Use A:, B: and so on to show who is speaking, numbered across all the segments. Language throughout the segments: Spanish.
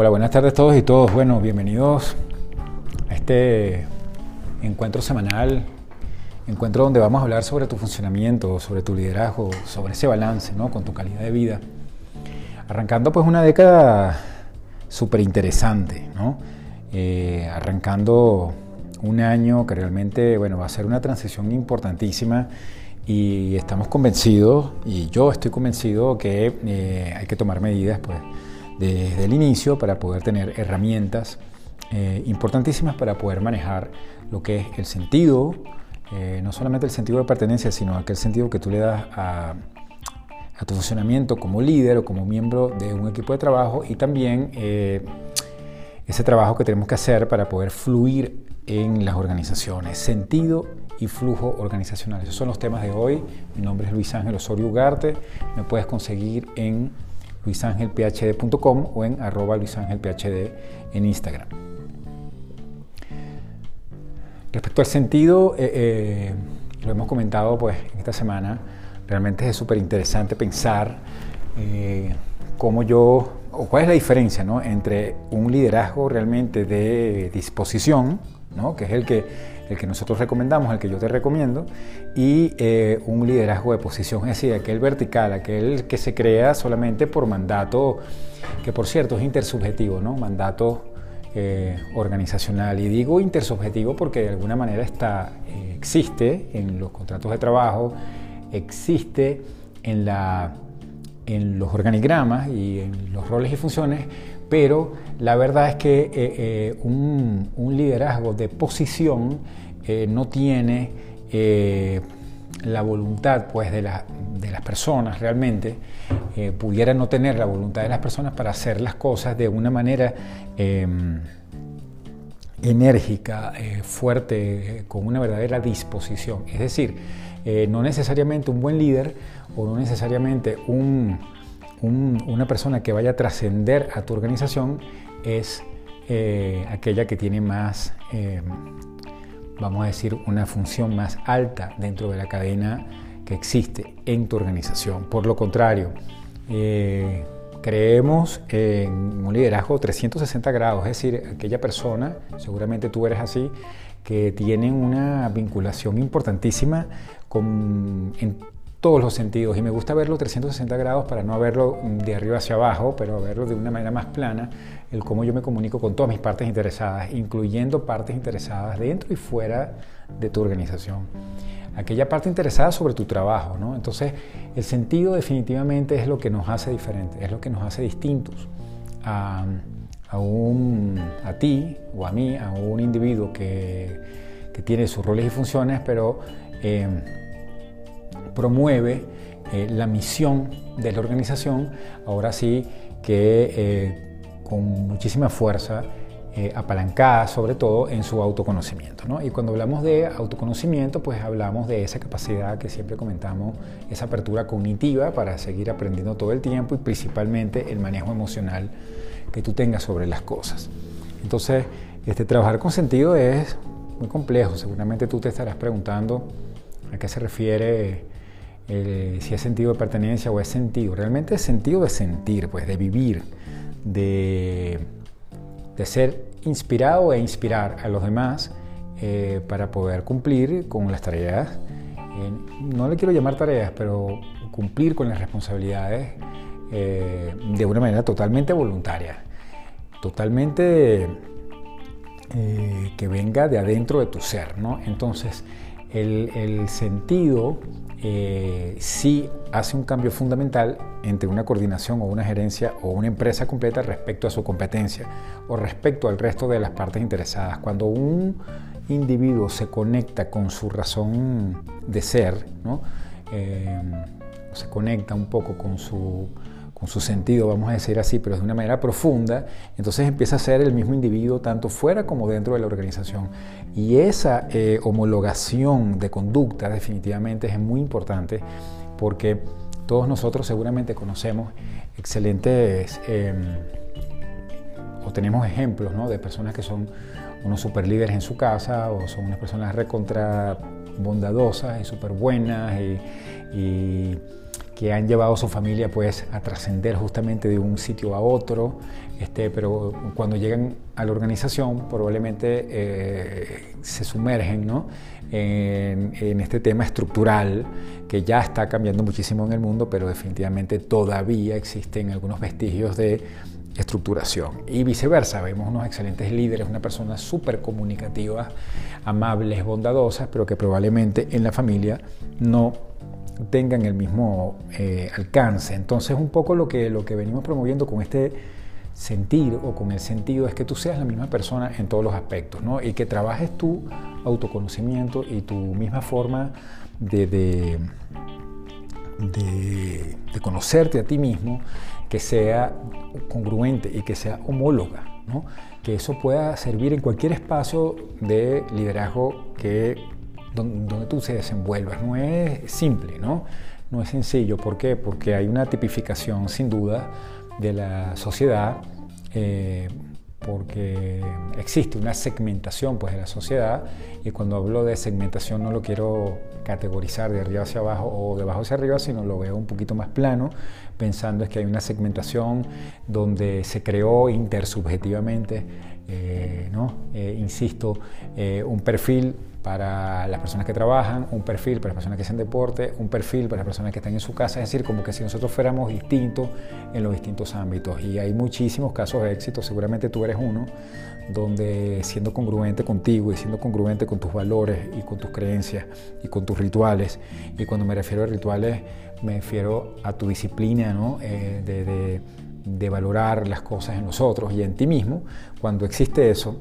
A: Hola, buenas tardes a todos y todos. Bueno, bienvenidos a este encuentro semanal, encuentro donde vamos a hablar sobre tu funcionamiento, sobre tu liderazgo, sobre ese balance ¿no? con tu calidad de vida. Arrancando pues una década súper interesante, ¿no? Eh, arrancando un año que realmente bueno, va a ser una transición importantísima y estamos convencidos, y yo estoy convencido que eh, hay que tomar medidas pues, desde el inicio para poder tener herramientas eh, importantísimas para poder manejar lo que es el sentido, eh, no solamente el sentido de pertenencia, sino aquel sentido que tú le das a, tu funcionamiento como líder o como miembro de un equipo de trabajo y también eh, ese trabajo que tenemos que hacer para poder fluir en las organizaciones, sentido y flujo organizacional. Esos son los temas de hoy. Mi nombre es Luis Ángel Osorio Ugarte. Me puedes conseguir en luisangelphd.com o en arroba luisangelphd en Instagram. Respecto al sentido, eh, eh, lo hemos comentado pues esta semana, realmente es súper interesante pensar eh, cómo yo, cuál es la diferencia ¿no? entre un liderazgo realmente de disposición, ¿no? que es el que el que nosotros recomendamos, el que yo te recomiendo, y eh, un liderazgo de posición, es decir, aquel vertical, aquel que se crea solamente por mandato, que por cierto es intersubjetivo, ¿no? Mandato eh, organizacional. Y digo intersubjetivo porque de alguna manera está, eh, existe en los contratos de trabajo, existe en, la, en los organigramas y en los roles y funciones, pero la verdad es que un, un liderazgo de posición eh, no tiene eh, la voluntad pues, de, de, las personas realmente, eh, pudiera no tener la voluntad de las personas para hacer las cosas de una manera enérgica, fuerte, con una verdadera disposición. Es decir, no necesariamente un buen líder o no necesariamente una persona que vaya a trascender a tu organización es aquella que tiene más em, vamos a decir, una función más alta dentro de la cadena que existe en tu organización. Por lo contrario, eh, creemos en un liderazgo 360 grados, es decir, aquella persona, seguramente tú eres así, que tienen una vinculación importantísima con, en todos los sentidos. Y me gusta verlo 360 grados para no verlo de arriba hacia abajo, pero verlo de una manera más plana, el cómo yo me comunico con todas mis partes interesadas, incluyendo partes interesadas dentro y fuera de tu organización. Aquella parte interesada sobre tu trabajo, ¿no? Entonces, el sentido definitivamente es lo que nos hace diferentes, es lo que nos hace distintos a, a, ti o a mí, a un individuo que, que tiene sus roles y funciones, pero eh, promueve eh, la misión de la organización, ahora sí que eh, con muchísima fuerza, eh, apalancada sobre todo en su autoconocimiento. Y cuando hablamos de autoconocimiento, pues hablamos de esa capacidad que siempre comentamos, esa apertura cognitiva para seguir aprendiendo todo el tiempo y principalmente el manejo emocional que tú tengas sobre las cosas. Entonces, este, trabajar con sentido es muy complejo. Seguramente tú te estarás preguntando a qué se refiere si es sentido de pertenencia o es sentido. Realmente es sentido de sentir, pues de vivir de, ser inspirado e inspirar a los demás eh, para poder cumplir con las tareas, eh, no le quiero llamar tareas, pero cumplir con las responsabilidades eh, de una manera totalmente voluntaria, totalmente que venga de adentro de tu ser, ¿no? Entonces, el, sentido eh, sí hace un cambio fundamental entre una coordinación o una gerencia o una empresa completa respecto a su competencia o respecto al resto de las partes interesadas. Cuando un individuo se conecta con su razón de ser, ¿no? Eh, se conecta un poco con su con su sentido, vamos a decir así, pero de una manera profunda, entonces empieza a ser el mismo individuo tanto fuera como dentro de la organización. Y esa eh, homologación de conducta definitivamente es muy importante porque todos nosotros seguramente conocemos excelentes em, o tenemos ejemplos ¿no? de personas que son unos super líderes en su casa o son unas personas recontra bondadosas y súper buenas que han llevado a su familia pues a trascender justamente de un sitio a otro, este, pero cuando llegan a la organización probablemente eh, se sumergen ¿no? en, en, este tema estructural que ya está cambiando muchísimo en el mundo, pero definitivamente todavía existen algunos vestigios de estructuración. Y viceversa, vemos unos excelentes líderes, una persona súper comunicativa, amables, bondadosas, pero que probablemente en la familia no tengan el mismo eh, alcance. Entonces un poco lo que, lo que venimos promoviendo con este sentir o con el sentido es que tú seas la misma persona en todos los aspectos ¿no? y que trabajes tu autoconocimiento y tu misma forma de, de, de conocerte a ti mismo que sea congruente y que sea homóloga, ¿no? que eso pueda servir en cualquier espacio de liderazgo que, donde, tú se desenvuelvas. No es simple, ¿no? no es sencillo. ¿Por qué? Porque hay una tipificación sin duda de la sociedad. Eh, porque existe una segmentación pues, de la sociedad y cuando hablo de segmentación no lo quiero categorizar de arriba hacia abajo o de abajo hacia arriba, sino lo veo un poquito más plano, pensando es que hay una segmentación donde se creó intersubjetivamente, eh, ¿no? Eh, insisto, eh, un perfil para las personas que trabajan, un perfil para las personas que hacen deporte, un perfil para las personas que están en su casa, es decir, como que si nosotros fuéramos distintos en los distintos ámbitos. Y hay muchísimos casos de éxito, seguramente tú eres uno, donde siendo congruente contigo y siendo congruente con tus valores y con tus creencias y con tus rituales, y cuando me refiero a rituales, me refiero a tu disciplina, ¿no? Eh, de, de valorar las cosas en nosotros y en ti mismo, cuando existe eso,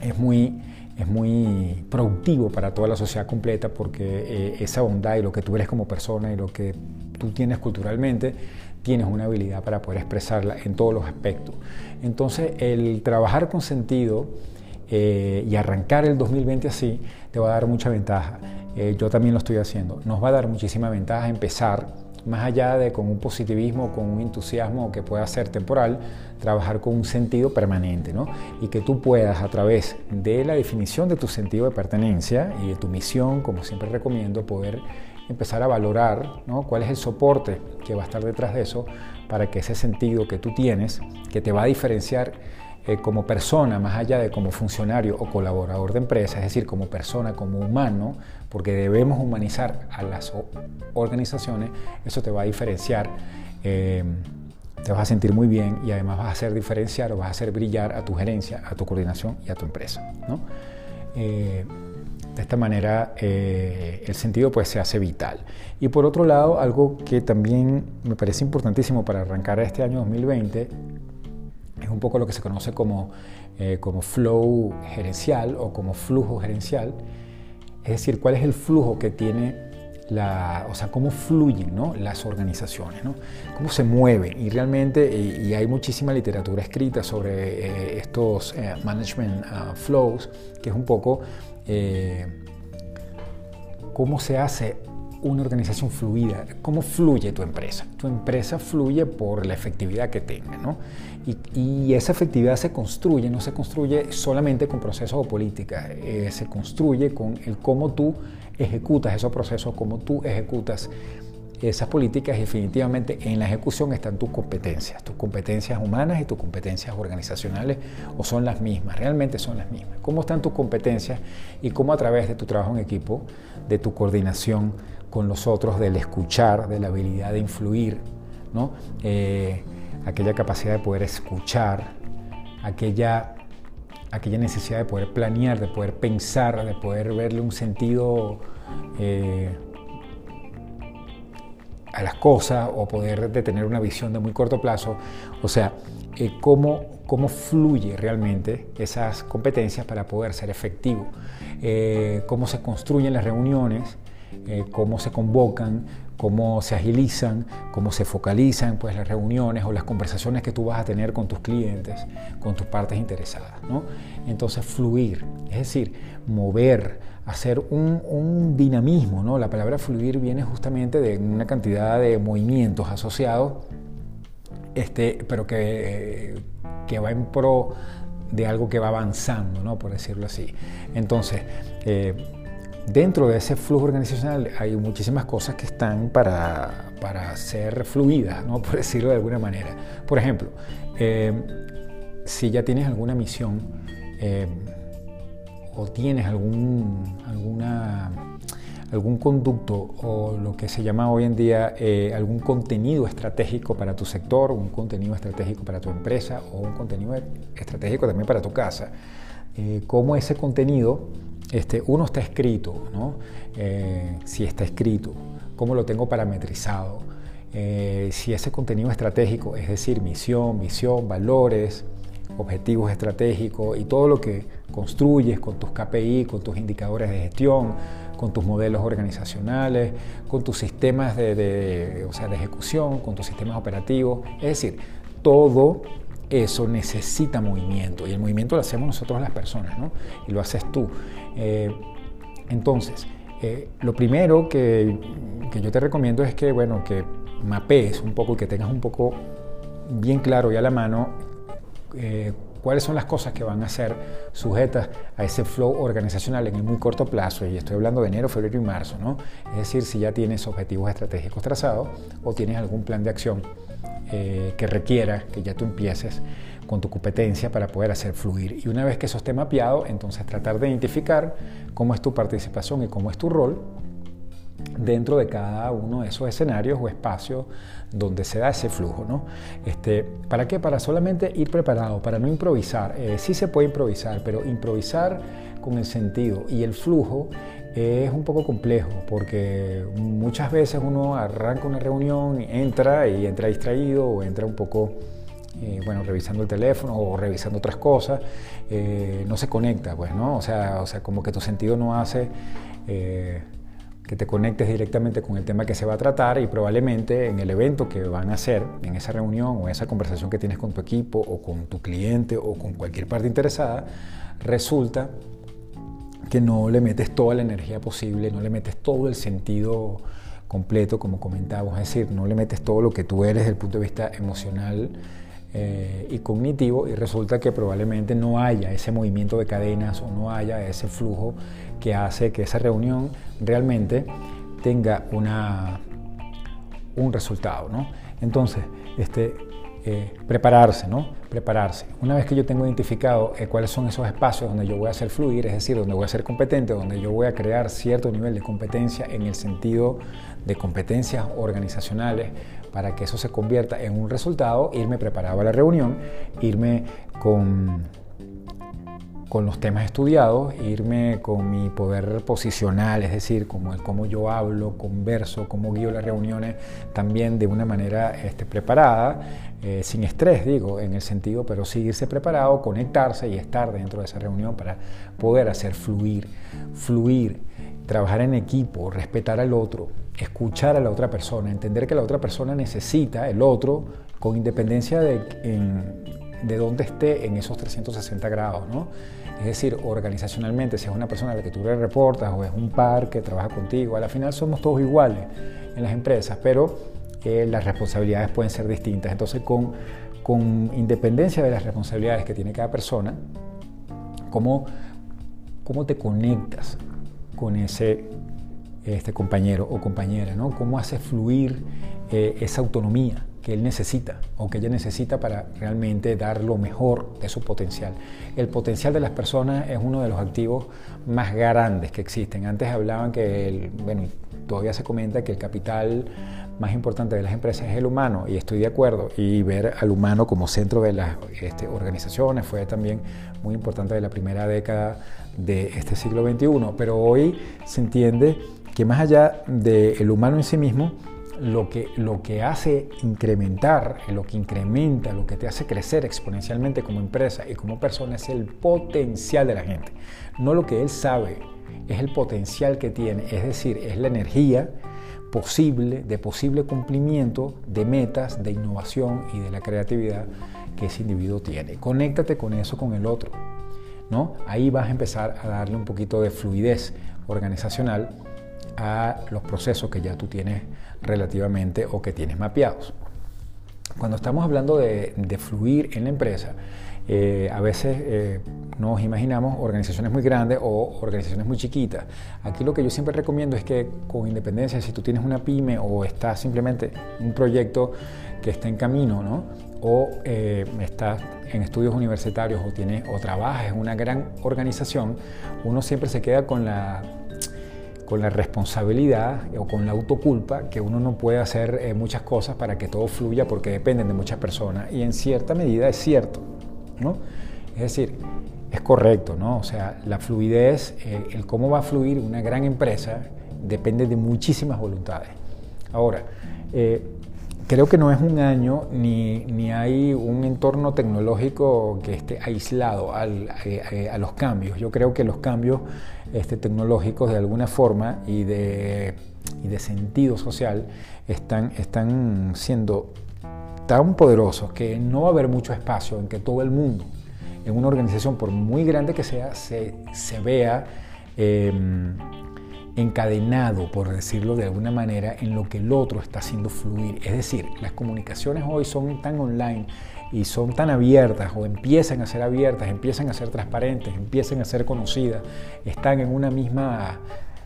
A: es muy es muy productivo para toda la sociedad completa porque eh, esa bondad y lo que tú eres como persona y lo que tú tienes culturalmente, tienes una habilidad para poder expresarla en todos los aspectos. Entonces, el trabajar con sentido eh, y arrancar el 2020 así te va a dar mucha ventaja. Eh, yo también lo estoy haciendo. Nos va a dar muchísima ventaja empezar más allá de con un positivismo, con un entusiasmo que pueda ser temporal, trabajar con un sentido permanente, ¿no? Y que tú puedas a través de la definición de tu sentido de pertenencia y de tu misión, como siempre recomiendo, poder empezar a valorar ¿no? cuál es el soporte que va a estar detrás de eso para que ese sentido que tú tienes, que te va a diferenciar eh, como persona, más allá de como funcionario o colaborador de empresa, es decir, como persona, como humano, porque debemos humanizar a las organizaciones, eso te va a diferenciar, eh, te vas a sentir muy bien y además vas a hacer diferenciar o vas a hacer brillar a tu gerencia, a tu coordinación y a tu empresa. Eh, de esta manera el sentido pues se hace vital. Y por otro lado, algo que también me parece importantísimo para arrancar este año 2020 es un poco lo que se conoce como, eh, como flow gerencial o como flujo gerencial. Es decir, cuál es el flujo que tiene la, o sea, cómo fluyen ¿no? las organizaciones, ¿no? cómo se mueven. Y realmente, y, hay muchísima literatura escrita sobre eh, estos eh, management uh, flows, que es un poco cómo se hace una organización fluida. ¿Cómo fluye tu empresa? Tu empresa fluye por la efectividad que tenga, ¿no? Y, esa efectividad se construye, no se construye solamente con procesos o políticas, eh, se construye con el cómo tú ejecutas esos procesos, cómo tú ejecutas esas políticas definitivamente en la ejecución están tus competencias, tus competencias humanas y tus competencias organizacionales o son las mismas, realmente son las mismas. ¿Cómo están tus competencias y cómo a través de tu trabajo en equipo, de tu coordinación con los otros, del escuchar, de la habilidad de influir, ¿no? Eh, aquella capacidad de poder escuchar, aquella, aquella necesidad de poder planear, de poder pensar, de poder verle un sentido eh, a las cosas o poder de tener una visión de muy corto plazo. O sea, eh, cómo, cómo fluye realmente esas competencias para poder ser efectivo, cómo se construyen las reuniones, eh, cómo se convocan, cómo se agilizan, cómo se focalizan pues, las reuniones o las conversaciones que tú vas a tener con tus clientes, con tus partes interesadas. ¿no? Entonces, fluir, es decir, mover, hacer un, dinamismo. ¿no? La palabra fluir viene justamente de una cantidad de movimientos asociados, este, pero que, que va en pro de algo que va avanzando, ¿no? por decirlo así. Entonces, eh, dentro de ese flujo organizacional hay muchísimas cosas que están para, para ser fluidas, ¿no? por decirlo de alguna manera. Por ejemplo, eh, si ya tienes alguna misión eh, o tienes algún, alguna, algún conducto o lo que se llama hoy en día eh, algún contenido estratégico para tu sector, un contenido estratégico para tu empresa o un contenido estratégico también para tu casa, cómo ese contenido este, uno está escrito, ¿no? si está escrito, cómo lo tengo parametrizado, eh, si ese contenido estratégico, es decir, misión, visión, valores, objetivos estratégicos y todo lo que construyes con tus KPI, con tus indicadores de gestión, con tus modelos organizacionales, con tus sistemas de, o sea, de ejecución, con tus sistemas operativos. Es decir, todo eso necesita movimiento y el movimiento lo hacemos nosotros las personas, ¿no? Y lo haces tú. Eh, entonces, eh, lo primero que, que, yo te recomiendo es que, bueno, que mapees un poco y que tengas un poco bien claro y a la mano eh, cuáles son las cosas que van a ser sujetas a ese flow organizacional en el muy corto plazo, y estoy hablando de enero, febrero y marzo, ¿no? Es decir, si ya tienes objetivos estratégicos trazados o tienes algún plan de acción eh, que requiera que ya tú empieces con tu competencia para poder hacer fluir. Y una vez que eso esté mapeado, entonces tratar de identificar cómo es tu participación y cómo es tu rol dentro de cada uno de esos escenarios o espacios donde se da ese flujo. ¿no? Este, ¿Para qué? Para solamente ir preparado, para no improvisar. Eh, sí se puede improvisar, pero improvisar con el sentido y el flujo es un poco complejo porque muchas veces uno arranca una reunión, entra y entra distraído o entra un poco... Eh, bueno, revisando el teléfono o revisando otras cosas, eh, no se conecta, pues, ¿no? O sea, o sea, como que tu sentido no hace que te conectes directamente con el tema que se va a tratar y probablemente en el evento que van a hacer, en esa reunión o esa conversación que tienes con tu equipo o con tu cliente o con cualquier parte interesada, resulta que no le metes toda la energía posible, no le metes todo el sentido completo, como comentábamos, es decir, no le metes todo lo que tú eres desde el punto de vista emocional eh, y cognitivo y resulta que probablemente no haya ese movimiento de cadenas o no haya ese flujo que hace que esa reunión realmente tenga una, un resultado. ¿no? Entonces, este, eh, prepararse, ¿no? Prepararse. Una vez que yo tengo identificado eh, cuáles son esos espacios donde yo voy a hacer fluir, es decir, donde voy a ser competente, donde yo voy a crear cierto nivel de competencia en el sentido de competencias organizacionales para que eso se convierta en un resultado, irme preparado a la reunión, irme con con los temas estudiados, irme con mi poder posicional, es decir, como el cómo yo hablo, converso, cómo guío las reuniones, también de una manera este, preparada, eh, sin estrés, digo, en el sentido, pero seguirse preparado, conectarse y estar dentro de esa reunión para poder hacer fluir, fluir, trabajar en equipo, respetar al otro, escuchar a la otra persona, entender que la otra persona necesita el otro con independencia de, de dónde esté en esos 360 grados, ¿no? Es decir, organizacionalmente, si es una persona a la que tú le reportas o es un par que trabaja contigo, al final somos todos iguales en las empresas, pero eh, las responsabilidades pueden ser distintas. Entonces, con, independencia de las responsabilidades que tiene cada persona, ¿cómo, cómo te conectas con ese este compañero o compañera? ¿no? ¿Cómo haces fluir eh, esa autonomía? Que él necesita o que ella necesita para realmente dar lo mejor de su potencial. El potencial de las personas es uno de los activos más grandes que existen. Antes hablaban que, bueno, todavía se comenta que el capital más importante de las empresas es el humano y estoy de acuerdo y ver al humano como centro de las este, organizaciones fue también muy importante de la primera década de este siglo XXI, pero hoy se entiende que más allá del humano en sí mismo, lo que, lo que hace incrementar, lo que incrementa, lo que te hace crecer exponencialmente como empresa y como persona es el potencial de la gente. No lo que él sabe, es el potencial que tiene, es decir, es la energía posible, de posible cumplimiento de metas, de innovación y de la creatividad que ese individuo tiene. Conéctate con eso, con el otro. ¿no? Ahí vas a empezar a darle un poquito de fluidez organizacional a los procesos que ya tú tienes relativamente o que tienes mapeados. cuando estamos hablando de, fluir en la empresa, eh, a veces eh, nos imaginamos organizaciones muy grandes o organizaciones muy chiquitas. Aquí lo que yo siempre recomiendo es que con independencia, si tú tienes una pyme o estás simplemente un proyecto que está en camino, ¿no? o eh, estás en estudios universitarios o, tienes, o trabajas en una gran organización, uno siempre se queda con la con la responsabilidad o con la autoculpa que uno no puede hacer eh, muchas cosas para que todo fluya porque dependen de muchas personas y en cierta medida es cierto, ¿no? Es decir, es correcto, ¿no? O sea, la fluidez, eh, el cómo va a fluir una gran empresa depende de muchísimas voluntades. Ahora, eh, creo que no es un año ni, ni, hay un entorno tecnológico que esté aislado al, a los cambios. Yo creo que los cambios este, tecnológicos de alguna forma y de, sentido social están, están siendo tan poderosos que no va a haber mucho espacio en que todo el mundo, en una organización, por muy grande que sea, se, se vea em, encadenado, por decirlo de alguna manera, en lo que el otro está haciendo fluir. Es decir, las comunicaciones hoy son tan online y son tan abiertas o empiezan a ser abiertas, empiezan a ser transparentes, empiezan a ser conocidas, están en una misma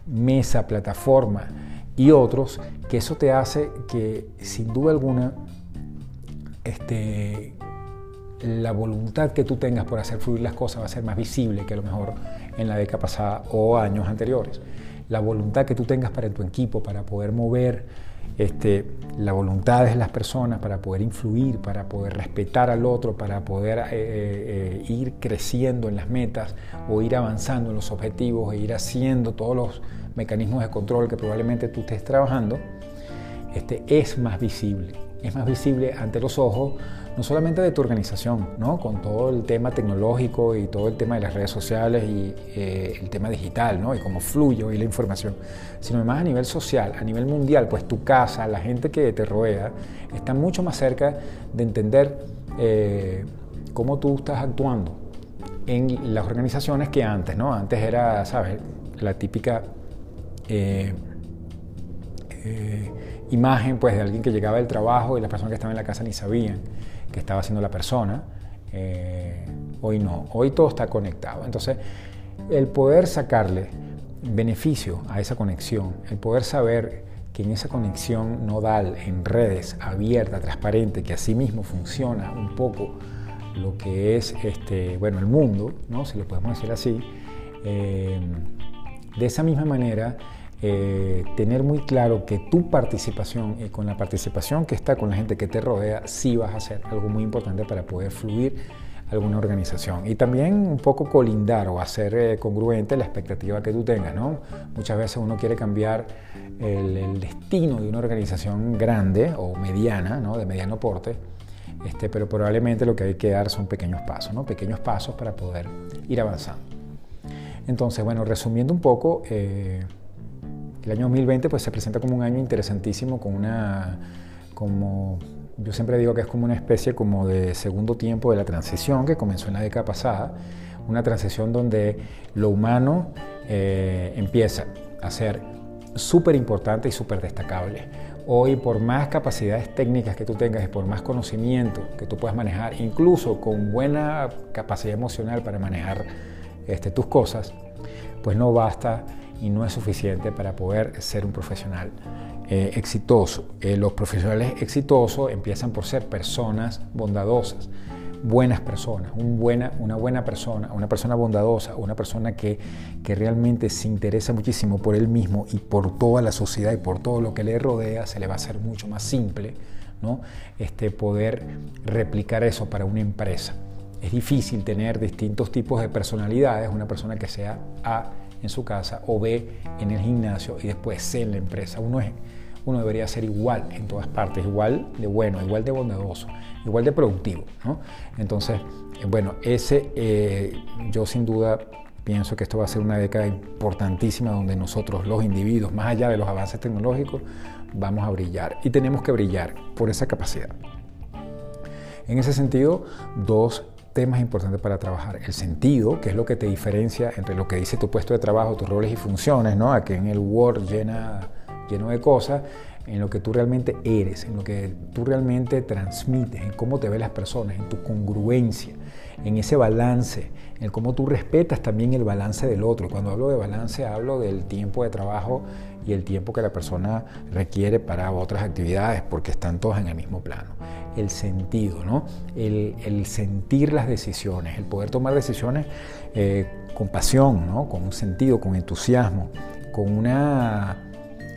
A: mesa, plataforma y otros, que eso te hace que sin duda alguna este, la voluntad que tú tengas por hacer fluir las cosas va a ser más visible que a lo mejor en la década pasada o años anteriores. La voluntad que tú tengas para tu equipo, para poder mover este, la voluntad de las personas para poder influir, para poder respetar al otro, para poder eh, eh, ir creciendo en las metas o ir avanzando en los objetivos e ir haciendo todos los mecanismos de control que probablemente tú estés trabajando, este, es más visible. Es más visible ante los ojos no solamente de tu organización, ¿no? con todo el tema tecnológico y todo el tema de las redes sociales y eh, el tema digital ¿no? y cómo fluye hoy la información, sino además a nivel social, a nivel mundial, pues tu casa, la gente que te rodea, está mucho más cerca de entender eh, cómo tú estás actuando en las organizaciones que antes, ¿no? Antes era, ¿sabes? La típica... Eh, imagen pues de alguien que llegaba del trabajo y las personas que estaban en la casa ni sabían que estaba haciendo la persona. Eh, hoy no, hoy todo está conectado. Entonces, el poder sacarle beneficio a esa conexión, el poder saber que en esa conexión nodal, en redes, abierta, transparente, que así mismo funciona un poco lo que es este, bueno, el mundo, ¿no? si lo podemos decir así, eh, de esa misma manera eh, tener muy claro que tu participación y con la participación que está con la gente que te rodea, sí vas a hacer algo muy importante para poder fluir alguna organización. Y también un poco colindar o hacer eh, congruente la expectativa que tú tengas. ¿no? Muchas veces uno quiere cambiar el, destino de una organización grande o mediana, ¿no? de mediano porte, este, pero probablemente lo que hay que dar son pequeños pasos, ¿no? pequeños pasos para poder ir avanzando. Entonces, bueno, resumiendo un poco, eh, el año 2020 pues, se presenta como un año interesantísimo, con una, como yo siempre digo que es como una especie como de segundo tiempo de la transición que comenzó en la década pasada, una transición donde lo humano eh, empieza a ser súper importante y súper destacable. Hoy, por más capacidades técnicas que tú tengas y por más conocimiento que tú puedas manejar, incluso con buena capacidad emocional para manejar este, tus cosas, pues no basta y no es suficiente para poder ser un profesional eh, exitoso. Eh, los profesionales exitosos empiezan por ser personas bondadosas, buenas personas, un buena, una buena persona, una persona bondadosa, una persona que, que realmente se interesa muchísimo por él mismo y por toda la sociedad y por todo lo que le rodea, se le va a hacer mucho más simple ¿no? este, poder replicar eso para una empresa. Es difícil tener distintos tipos de personalidades, una persona que sea A en su casa o B en el gimnasio y después C en la empresa. Uno, es, uno debería ser igual en todas partes, igual de bueno, igual de bondadoso, igual de productivo. Entonces, eh, bueno, ese eh, yo sin duda pienso que esto va a ser una década importantísima donde nosotros los individuos, más allá de los avances tecnológicos, vamos a brillar y tenemos que brillar por esa capacidad. En ese sentido, dos temas importantes para trabajar. El sentido, que es lo que te diferencia entre lo que dice tu puesto de trabajo, tus roles y funciones, ¿no? Aquí en el Word llena, lleno de cosas, en lo que tú realmente eres, en lo que tú realmente transmites, en cómo te ven las personas, en tu congruencia, en ese balance, en cómo tú respetas también el balance del otro. Cuando hablo de balance hablo del tiempo de trabajo y el tiempo que la persona requiere para otras actividades, porque están todos en el mismo plano. El sentido, ¿no? el, sentir las decisiones, el poder tomar decisiones eh, con pasión, ¿no? con un sentido, con entusiasmo, con una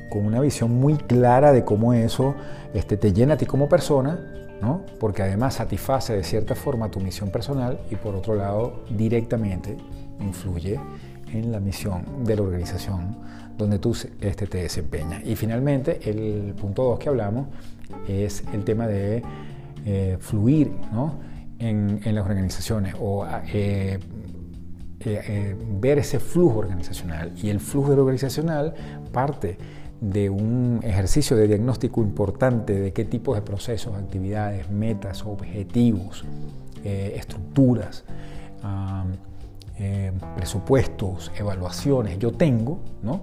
A: con una visión muy clara de cómo eso este, te llena a ti como persona, ¿no? porque además satisface de cierta forma tu misión personal y por otro lado directamente influye en la misión de la organización donde tú este, te desempeñas. Y finalmente, el punto 2 que hablamos es el tema de eh, fluir ¿no? en, en, las organizaciones o eh, eh, ver ese flujo organizacional. Y el flujo organizacional parte de un ejercicio de diagnóstico importante de qué tipos de procesos, actividades, metas, objetivos, estructuras, eh, presupuestos, evaluaciones yo tengo ¿no?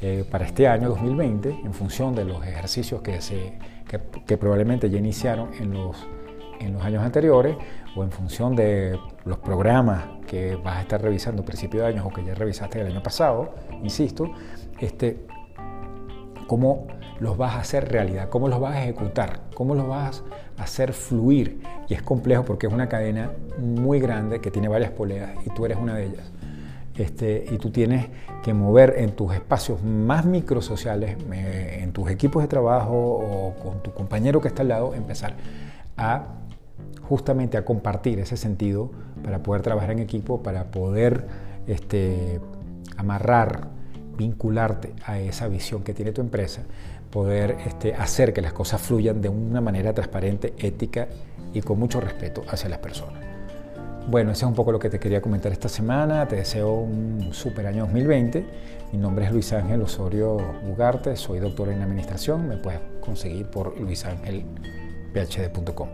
A: Eh, para este año 2020 en función de los ejercicios que, se, que, probablemente ya iniciaron en los, en los años anteriores o en función de los programas que vas a estar revisando a principio de año o que ya revisaste el año pasado, insisto, este, cómo los vas a hacer realidad, cómo los vas a ejecutar, cómo los vas a hacer fluir. Y es complejo porque es una cadena muy grande que tiene varias poleas y tú eres una de ellas. Este, y tú tienes que mover en tus espacios más microsociales, en tus equipos de trabajo o con tu compañero que está al lado, empezar a justamente a compartir ese sentido para poder trabajar en equipo, para poder este, amarrar vincularte a esa visión que tiene tu empresa, poder este, hacer que las cosas fluyan de una manera transparente, ética y con mucho respeto hacia las personas. Bueno, eso es un poco lo que te quería comentar esta semana. Te deseo un super año 2020. Mi nombre es Luis Ángel Osorio Ugarte, soy doctor en administración. Me puedes conseguir por luisangelphd.com.